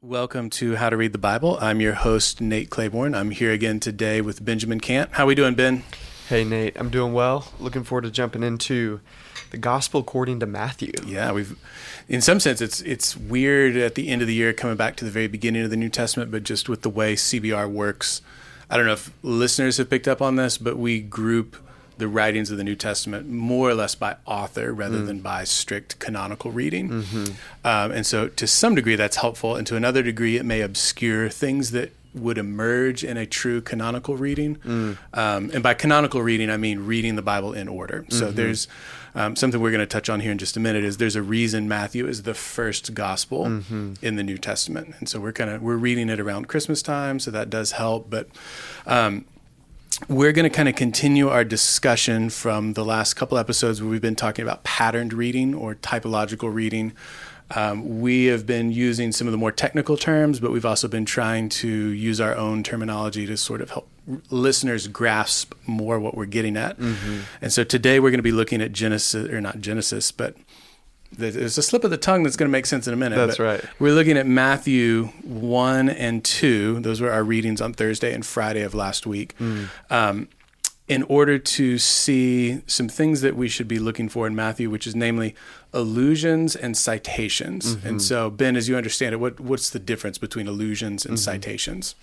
Welcome to How to Read the Bible. I'm your host Nate Claiborne. I'm here again today with Benjamin Cant. How we doing, Ben? Hey Nate, I'm doing well. Looking forward to jumping into the Gospel according to Matthew. Yeah, we've in some sense it's it's weird at the end of the year coming back to the very beginning of the New Testament, but just with the way CBR works, I don't know if listeners have picked up on this, but we group the writings of the New Testament more or less by author rather mm. than by strict canonical reading. Mm-hmm. Um, and so, to some degree, that's helpful. And to another degree, it may obscure things that would emerge in a true canonical reading. Mm. Um, and by canonical reading, I mean reading the Bible in order. So, mm-hmm. there's um, something we're going to touch on here in just a minute is there's a reason Matthew is the first gospel mm-hmm. in the New Testament, and so we're kind of we're reading it around Christmas time, so that does help. But um, we're going to kind of continue our discussion from the last couple episodes where we've been talking about patterned reading or typological reading. Um, we have been using some of the more technical terms, but we've also been trying to use our own terminology to sort of help listeners grasp more what we're getting at. Mm-hmm. And so today we're going to be looking at Genesis, or not Genesis, but there's a slip of the tongue that's going to make sense in a minute. That's right. We're looking at Matthew 1 and 2. Those were our readings on Thursday and Friday of last week. Mm. Um, in order to see some things that we should be looking for in Matthew, which is namely allusions and citations. Mm-hmm. And so, Ben, as you understand it, what, what's the difference between allusions and mm-hmm. citations?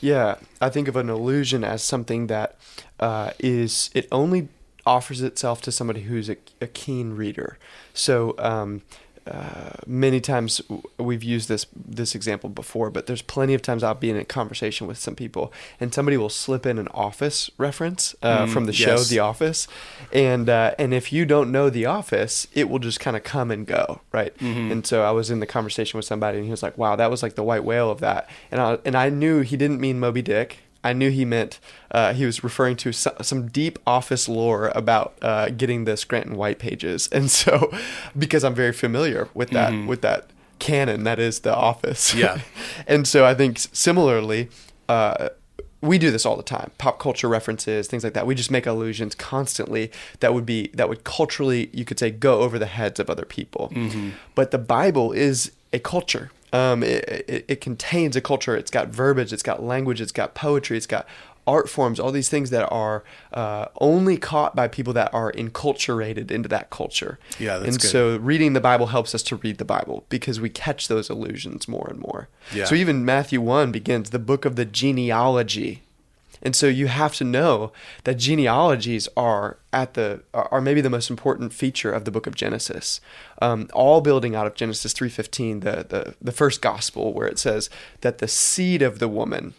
Yeah, I think of an allusion as something that uh, is it only offers itself to somebody who's a, a keen reader. So um, uh, many times we've used this this example before, but there's plenty of times I'll be in a conversation with some people, and somebody will slip in an Office reference uh, mm, from the show yes. The Office, and uh, and if you don't know The Office, it will just kind of come and go, right? Mm-hmm. And so I was in the conversation with somebody, and he was like, "Wow, that was like the white whale of that," and I and I knew he didn't mean Moby Dick. I knew he meant uh, he was referring to some deep office lore about uh, getting the Scranton White pages, and so because I'm very familiar with that mm-hmm. with that canon that is the office. Yeah, and so I think similarly. Uh, we do this all the time pop culture references things like that we just make allusions constantly that would be that would culturally you could say go over the heads of other people mm-hmm. but the bible is a culture um, it, it, it, contains a culture. It's got verbiage. It's got language. It's got poetry. It's got art forms. All these things that are uh, only caught by people that are enculturated into that culture. Yeah, and good. so reading the Bible helps us to read the Bible because we catch those allusions more and more. Yeah. So even Matthew one begins the book of the genealogy and so you have to know that genealogies are at the are maybe the most important feature of the book of Genesis. Um, all building out of Genesis 3:15, the, the the first gospel where it says that the seed of the woman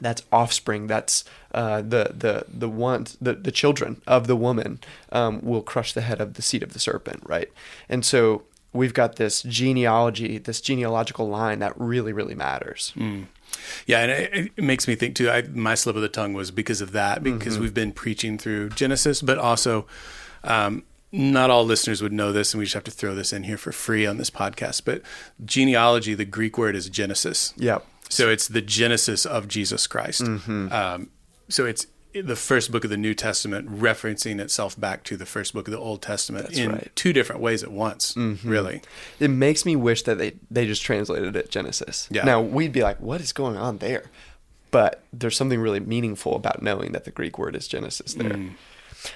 that's offspring that's uh, the the the one the, the children of the woman um, will crush the head of the seed of the serpent right and so we've got this genealogy this genealogical line that really really matters mm. Yeah, and it, it, makes me think too. I, my slip of the tongue was because of that, because mm-hmm. we've been preaching through Genesis, but also um, not all listeners would know this, and we just have to throw this in here for free on this podcast. But genealogy, the Greek word is Genesis. Yep. So it's the Genesis of Jesus Christ. Mm-hmm. Um, so it's the first book of the New Testament referencing itself back to the first book of the Old Testament That's in right. two different ways at once. Mm-hmm. Really, it makes me wish that they they just translated it Genesis. Yeah. Now we'd be like, what is going on there? But there's something really meaningful about knowing that the Greek word is Genesis there. Mm.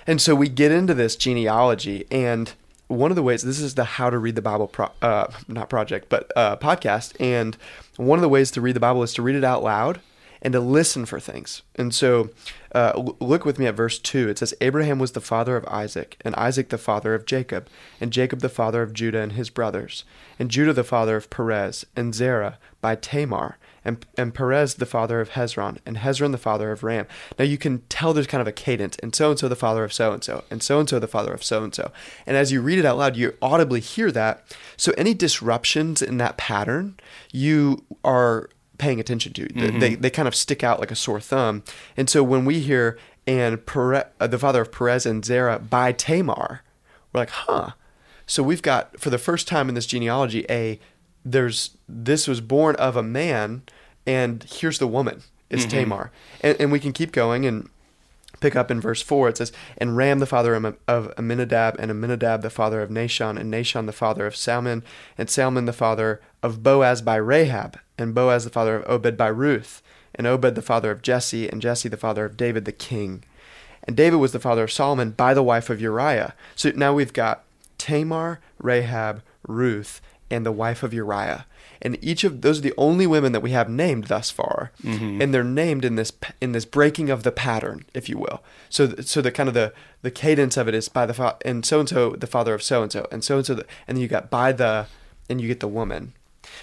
And so we get into this genealogy, and one of the ways this is the How to Read the Bible pro, uh, not project, but uh, podcast, and one of the ways to read the Bible is to read it out loud and to listen for things. And so uh, look with me at verse 2. It says, Abraham was the father of Isaac, and Isaac the father of Jacob, and Jacob the father of Judah and his brothers, and Judah the father of Perez, and Zerah by Tamar, and, and Perez the father of Hezron, and Hezron the father of Ram. Now you can tell there's kind of a cadence, and so and so the father of so and so, and so and so the father of so and so. And as you read it out loud, you audibly hear that. So any disruptions in that pattern, you are paying attention to. Mm-hmm. They, they kind of stick out like a sore thumb. And so when we hear, and Perez, uh, the father of Perez and Zerah by Tamar, we're like, huh. So we've got, for the first time in this genealogy, a there's this was born of a man, and here's the woman, is mm-hmm. Tamar. And, and we can keep going. And pick up in verse 4 it says and ram the father of aminadab and aminadab the father of nahshon and nahshon the father of salmon and salmon the father of boaz by rahab and boaz the father of obed by ruth and obed the father of jesse and jesse the father of david the king. And david was the father of solomon by the wife of uriah. So now we've got tamar rahab ruth and the wife of uriah and each of those are the only women that we have named thus far, mm-hmm. and they're named in this in this breaking of the pattern, if you will. So so the kind of the the cadence of it is by the fa- and so and so the father of so and so and so and so and then you got by the and you get the woman.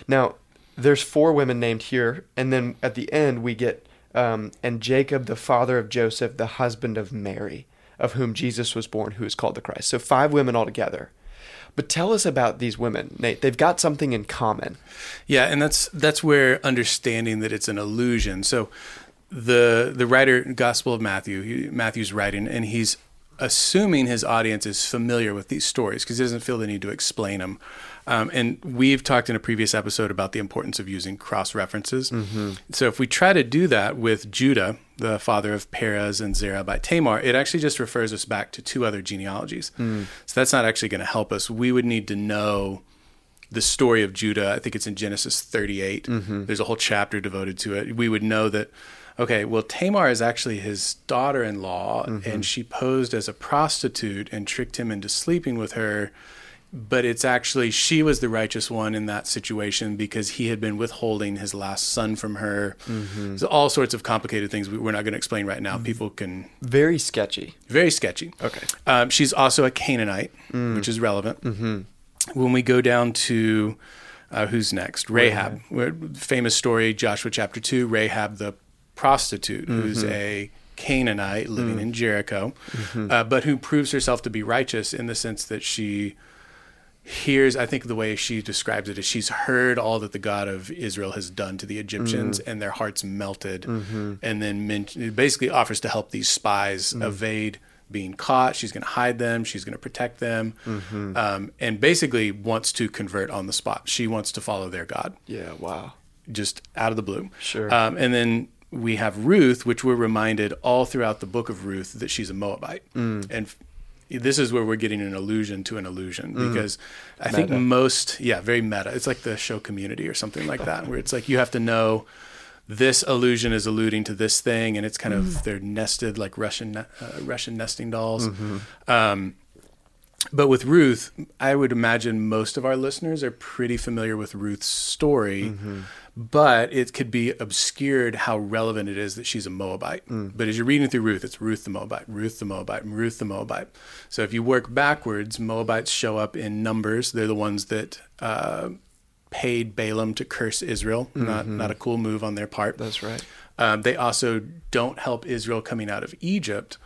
Now there's four women named here, and then at the end we get um, and Jacob the father of Joseph, the husband of Mary, of whom Jesus was born, who is called the Christ. So five women altogether. But tell us about these women, Nate. They've got something in common. Yeah, and that's that's where understanding that it's an allusion. So the the writer Gospel of Matthew, Matthew's writing, and he's assuming his audience is familiar with these stories because he doesn't feel the need to explain them. Um, and we've talked in a previous episode about the importance of using cross references. Mm-hmm. So if we try to do that with Judah, the father of Perez and Zerah by Tamar, it actually just refers us back to two other genealogies. Mm. So that's not actually going to help us. We would need to know the story of Judah. I think it's in Genesis 38. Mm-hmm. There's a whole chapter devoted to it. We would know that okay, well, Tamar is actually his daughter in law, mm-hmm. and she posed as a prostitute and tricked him into sleeping with her but it's actually she was the righteous one in that situation because he had been withholding his last son from her. Mm-hmm. So all sorts of complicated things we're not going to explain right now. Mm-hmm. People can very sketchy, very sketchy. Okay, um, she's also a Canaanite, mm. which is relevant. Mm-hmm. When we go down to uh, who's next, Rahab, Rahab. famous story, Joshua chapter two, Rahab the prostitute, who's mm-hmm. a Canaanite living mm. in Jericho, mm-hmm. uh, but who proves herself to be righteous in the sense that she here's I think the way she describes it is she's heard all that the God of Israel has done to the Egyptians mm-hmm. and their hearts melted, mm-hmm. and then men- basically offers to help these spies mm-hmm. evade being caught. She's going to hide them. She's going to protect them, mm-hmm. um, and basically wants to convert on the spot. She wants to follow their God. Yeah. Wow. Just out of the blue. Sure. Um, and then we have Ruth, which we're reminded all throughout the book of Ruth that she's a Moabite, mm. and this is where we're getting an allusion to an allusion mm. because mm. I meta. think most, yeah, very meta. It's like the show community or something like that, where it's like you have to know this allusion is alluding to this thing, and it's kind of mm. they're nested like Russian uh, Russian nesting dolls. Mm-hmm. Um, but with Ruth, I would imagine most of our listeners are pretty familiar with Ruth's story. Mm-hmm but it could be obscured how relevant it is that she's a Moabite. Mm. But as you're reading through Ruth, it's Ruth the Moabite, Ruth the Moabite, Ruth the Moabite. So if you work backwards, Moabites show up in numbers. They're the ones that uh, paid Balaam to curse Israel. Mm-hmm. Not not a cool move on their part. That's right. Um, they also don't help Israel coming out of Egypt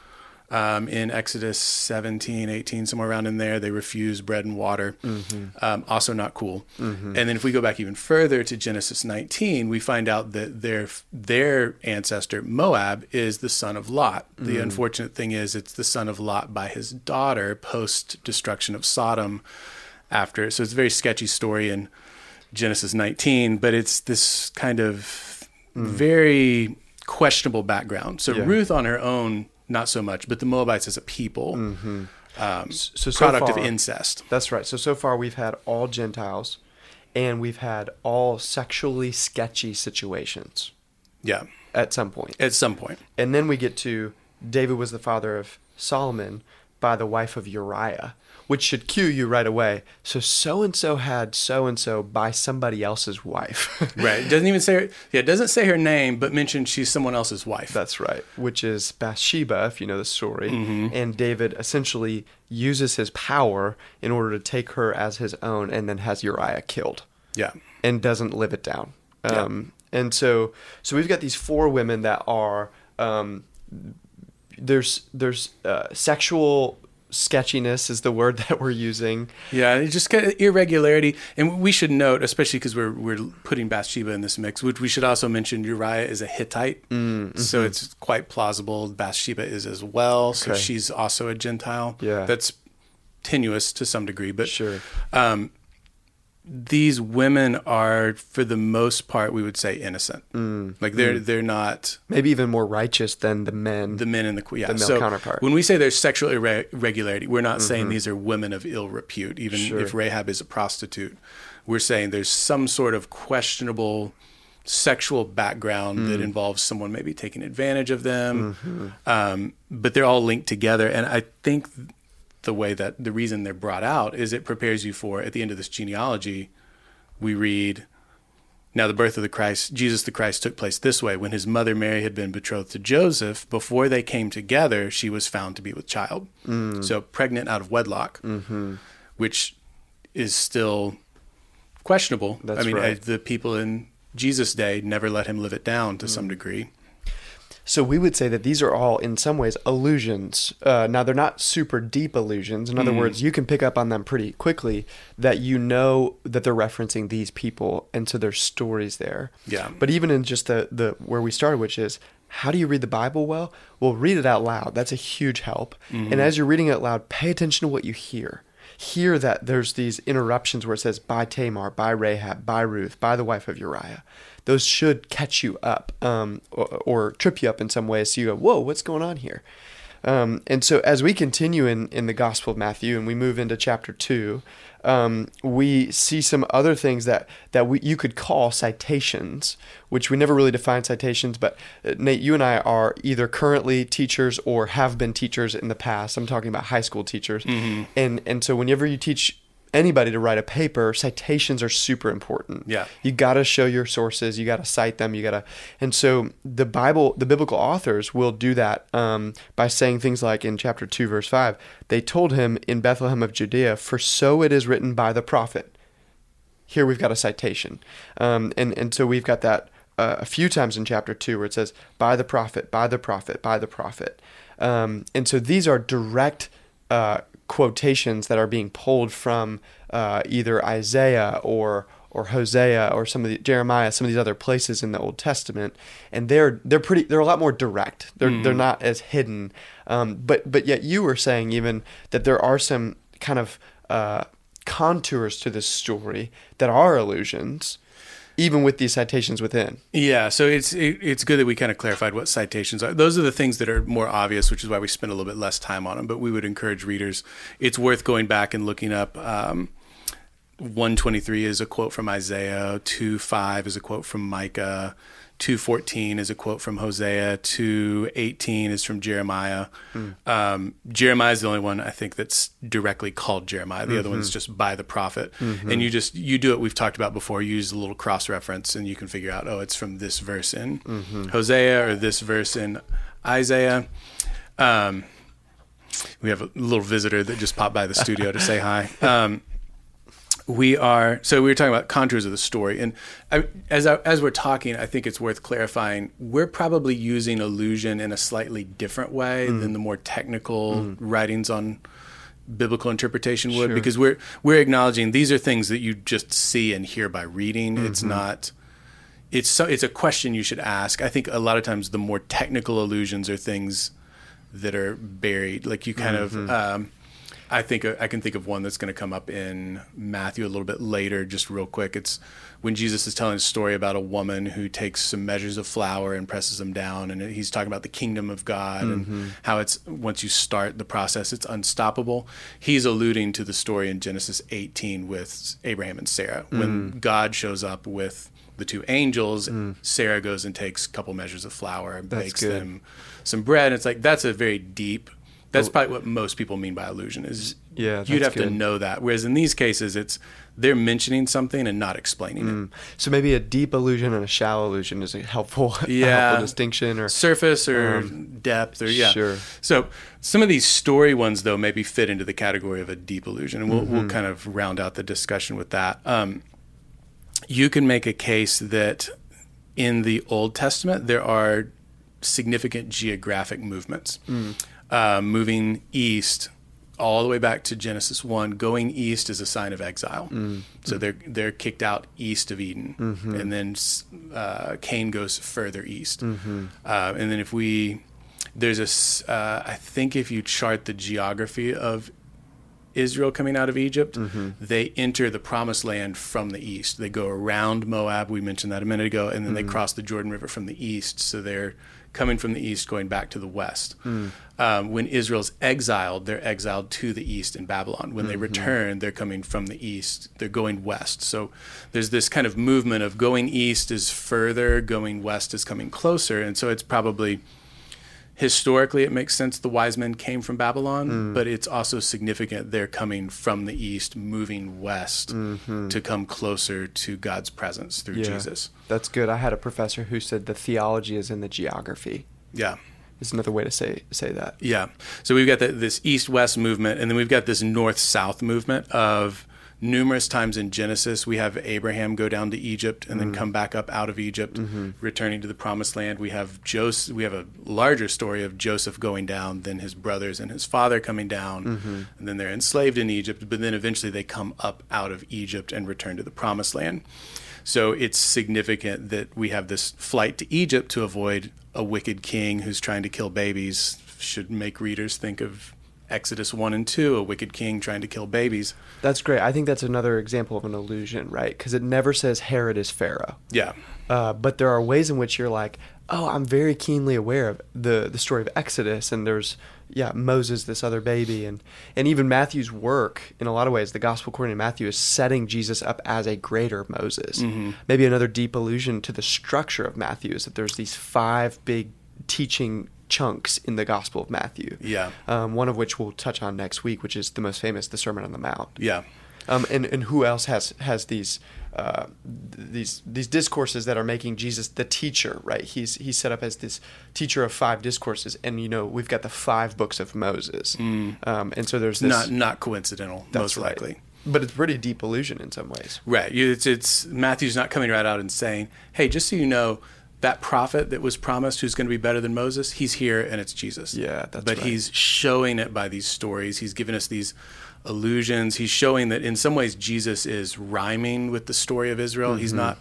um, in Exodus 17, 18, somewhere around in there, they refuse bread and water. Mm-hmm. Um, also not cool. Mm-hmm. And then if we go back even further to Genesis 19, we find out that their their ancestor Moab is the son of Lot. The mm. unfortunate thing is it's the son of Lot by his daughter post destruction of Sodom. After so it's a very sketchy story in Genesis 19, but it's this kind of mm. very questionable background. So yeah. Ruth on her own not so much, but the Moabites as a people, mm-hmm. um, so, so product far, of incest. That's right. So so far we've had all Gentiles, and we've had all sexually sketchy situations. Yeah, at some point. At some point, and then we get to David was the father of Solomon by the wife of Uriah which should cue you right away. So so and so had so and so by somebody else's wife. right. It doesn't even say her, yeah, it doesn't say her name, but mentions she's someone else's wife. That's right. Which is Bathsheba, if you know the story. Mm-hmm. And David essentially uses his power in order to take her as his own, and then has Uriah killed. Yeah. And doesn't live it down. Um, yeah. And so so we've got these four women that are. Um, there's there's uh, sexual sketchiness is the word that we're using. Yeah, just kind of irregularity, and we should note, especially because we're we're putting Bathsheba in this mix, which we should also mention Uriah is a Hittite, mm, hmm so it's quite plausible Bathsheba is as well. Okay. So she's also a Gentile. Yeah, that's tenuous to some degree, but sure. Um, these women are, for the most part, we would say innocent. Mm. Like they're mm. they're not maybe even more righteous than the men. The men in the yeah. The male so counterpart. When we say there's sexual irregularity, we're not mm-hmm. saying these are women of ill repute. Even sure. if Rahab is a prostitute, we're saying there's some sort of questionable sexual background mm. that involves someone maybe taking advantage of them. Mm-hmm. Um, but they're all linked together, and I think the way that the reason they're brought out is it prepares you for at the end of this genealogy we read now the birth of the Christ Jesus the Christ took place this way when his mother Mary had been betrothed to Joseph before they came together she was found to be with child mm. so pregnant out of wedlock mm-hmm. which is still questionable That's I mean right. I, the people in Jesus day never let him live it down to mm. some degree so we would say that these are all, in some ways, allusions. Uh, now, they're not super deep allusions. In other mm. words, you can pick up on them pretty quickly that you know that they're referencing these people, and so there's stories there. Yeah. But even in just the, the where we started, which is how do you read the Bible well? Well, read it out loud. That's a huge help. Mm-hmm. And as you're reading it out loud, pay attention to what you hear. Hear that there's these interruptions where it says, by Tamar, by Rahab, by Ruth, by the wife of Uriah those should catch you up um, or, or, trip you up in some way. So you go, whoa, what's going on here? Um, and so as we continue in, in the Gospel of Matthew and we move into chapter two, um, we see some other things that, that we, you could call citations, which we never really define citations. But uh, Nate, you and I are either currently teachers or have been teachers in the past. I'm talking about high school teachers. Mm-hmm. And, and so whenever you teach anybody to write a paper, citations are super important. Yeah. You got to show your sources, you got to cite them, you got to. And so the Bible, the biblical authors will do that um, by saying things like in chapter 2, verse 5, they told him in Bethlehem of Judea, For so it is written by the prophet. Here we've got a citation. Um, and, and so we've got that uh, a few times in chapter 2 where it says, By the prophet, by the prophet, by the prophet. Um, and so these are direct. Uh, quotations that are being pulled from uh, either Isaiah or or Hosea or some of the Jeremiah, some of these other places in the Old Testament, and they're they're pretty they're a lot more direct. They're mm. they're not as hidden. Um, but but yet you were saying even that there are some kind of uh, contours to this story that are allusions even with these citations within. Yeah, so it's it, it's good that we kind of clarified what citations are. Those are the things that are more obvious, which is why we spend a little bit less time on them. But we would encourage readers. It's worth going back and looking up. Um, 123 is a quote from Isaiah. 2 5 is a quote from Micah. 214 is a quote from Hosea. 218 is from Jeremiah. Mm. Um, Jeremiah is the only one I think that's directly called Jeremiah. The mm-hmm. other one's just by the prophet. Mm-hmm. And you just you do it. we've talked about before. You use a little cross reference, and you can figure out oh, it's from this verse in mm-hmm. Hosea or this verse in Isaiah. Um, we have a little visitor that just popped by the studio to say hi. Um, we are so we were talking about contours of the story and I, as I, as we're talking i think it's worth clarifying we're probably using allusion in a slightly different way mm. than the more technical mm. writings on biblical interpretation would sure. because we're we're acknowledging these are things that you just see and hear by reading mm-hmm. it's not it's so it's a question you should ask i think a lot of times the more technical allusions are things that are buried like you kind mm-hmm. of um, I think I can think of one that's going to come up in Matthew a little bit later, just real quick. It's when Jesus is telling a story about a woman who takes some measures of flour and presses them down, and he's talking about the kingdom of God mm-hmm. and how it's once you start the process, it's unstoppable. He's alluding to the story in Genesis 18 with Abraham and Sarah when mm. God shows up with the two angels. Mm. Sarah goes and takes a couple measures of flour and that's bakes good. them some bread. And it's like that's a very deep that's probably what most people mean by allusion is yeah you'd have good. to know that whereas in these cases it's they're mentioning something and not explaining mm. it so maybe a deep allusion and a shallow allusion is a helpful, yeah. a helpful distinction or surface or um, depth or yeah sure so some of these story ones though maybe fit into the category of a deep allusion and we'll, mm-hmm. we'll kind of round out the discussion with that um, you can make a case that in the old testament there are significant geographic movements mm uh, moving east all the way back to Genesis one. Going east is a sign of exile. Mm. So they're they're kicked out east of Eden, mm-hmm. and then uh, Cain goes further east. Mm-hmm. Uh, and then if we there's a uh, I think if you chart the geography of Israel coming out of Egypt, mm-hmm. they enter the promised land from the east. They go around Moab, we mentioned that a minute ago, and then they cross the Jordan River from the east. So they're coming from the east, going back to the west. Mm. Um, when Israel's exiled, they're exiled to the east in Babylon. When mm-hmm. they return, they're coming from the east, they're going west. So there's this kind of movement of going east is further, going west is coming closer. And so it's probably historically it makes sense the wise men came from Babylon, mm. but it's also significant they're coming from the east, moving west mm-hmm. to come closer to God's presence through yeah, Jesus. That's good. I had a professor who said the theology is in the geography. Yeah. Is another way to say say that. Yeah. So we've got the, this east west movement, and then we've got this north south movement of numerous times in Genesis, we have Abraham go down to Egypt and mm-hmm. then come back up out of Egypt, mm-hmm. returning to the promised land. We have Joseph, we have a larger story of Joseph going down, then his brothers and his father coming down, mm-hmm. and then they're enslaved in Egypt, but then eventually they come up out of Egypt and return to the promised land. So it's significant that we have this flight to Egypt to avoid a wicked king who's trying to kill babies. Should make readers think of Exodus 1 and 2, a wicked king trying to kill babies. That's great. I think that's another example of an allusion, right? Because it never says Herod is Pharaoh. Yeah. Uh, but there are ways in which you're like, oh, I'm very keenly aware of the, the story of Exodus, and there's, yeah, Moses, this other baby. And, and even Matthew's work, in a lot of ways, the gospel according to Matthew is setting Jesus up as a greater Moses. Mm-hmm. Maybe another deep allusion to the structure of Matthew is that there's these five big teaching chunks in the Gospel of Matthew. Yeah. Um, one of which we'll touch on next week, which is the most famous, the Sermon on the Mount. Yeah. Um, and and who else has has these uh, these these discourses that are making Jesus the teacher, right? He's he's set up as this teacher of five discourses, and you know we've got the five books of Moses, mm. um, and so there's this not not coincidental, most right. likely. But it's pretty deep allusion in some ways. Right. It's it's Matthew's not coming right out and saying, "Hey, just so you know, that prophet that was promised who's going to be better than Moses, he's here and it's Jesus. Yeah, that's right. But right. he's showing it by these stories. He's giving us these allusions. He's showing that in some ways Jesus is rhyming with the story of Israel. Mm-hmm. He's not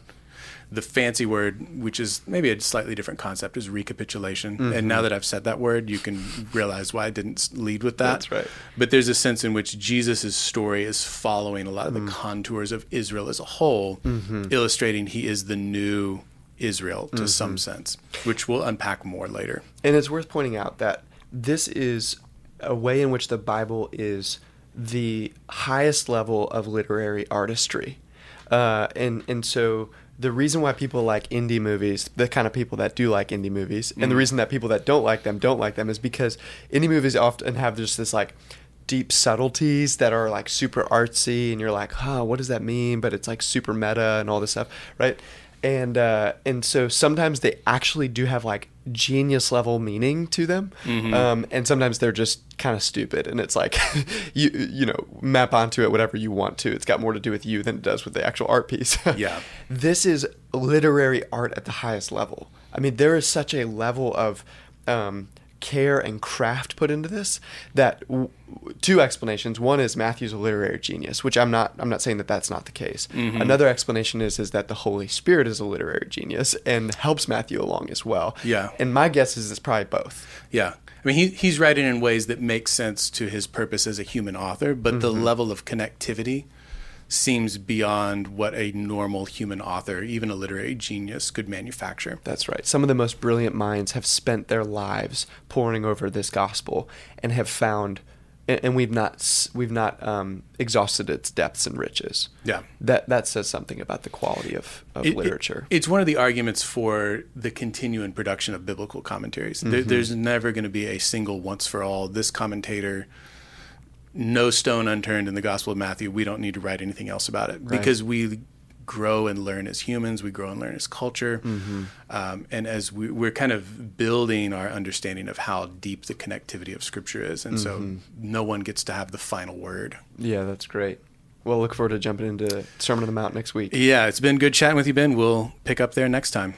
the fancy word, which is maybe a slightly different concept, is recapitulation. Mm-hmm. And now that I've said that word, you can realize why I didn't lead with that. That's right. But there's a sense in which Jesus' story is following a lot of mm-hmm. the mm. contours of Israel as a whole, mm-hmm. illustrating he is the new Israel to mm-hmm. some sense, which we'll unpack more later. And it's worth pointing out that this is a way in which the Bible is the highest level of literary artistry. Uh, and and so the reason why people like indie movies, the kind of people that do like indie movies, mm and the mm. reason that people that don't like them don't like them is because indie movies often have just this like deep subtleties that are like super artsy and you're like, huh, what does that mean? But it's like super meta and all this stuff, right? And uh, and so sometimes they actually do have like genius level meaning to them, mm-hmm. um, and sometimes they're just kind of stupid, and it's like you you know map onto it whatever you want to. It's got more to do with you than it does with the actual art piece. yeah, this is literary art at the highest level. I mean, there is such a level of um, care and craft put into this that w- two explanations. One is matthew's a literary genius which i'm not i'm not saying that that's not the case. Mm-hmm. another explanation is is that the holy spirit is a literary genius and helps matthew along as well. Yeah. And my guess is it's probably both. Yeah. I mean, he, he's writing in ways that make sense to his purpose as a human author, but mm-hmm. the level of connectivity seems beyond what a normal human author, even a literary genius, could manufacture. That's right. Some of the most brilliant minds have spent their lives poring over this gospel and have found and we've not we've not um, exhausted its depths and riches. Yeah, that that says something about the quality of, of it, literature. It, it's one of the arguments for the continuing production of biblical commentaries. Mm-hmm. There, there's never going to be a single once for all. This commentator no stone unturned in the Gospel of Matthew. We don't need to write anything else about it right. because we grow and learn as humans. We grow and learn as culture, mm-hmm. um, and as we, are kind of building our understanding of how deep the connectivity of Scripture is, and mm-hmm. so no one gets to have the final word. Yeah, that's great. Well, look forward to jumping into Sermon on the Mount next week. Yeah, it's been good chatting with you, Ben. We'll pick up there next time.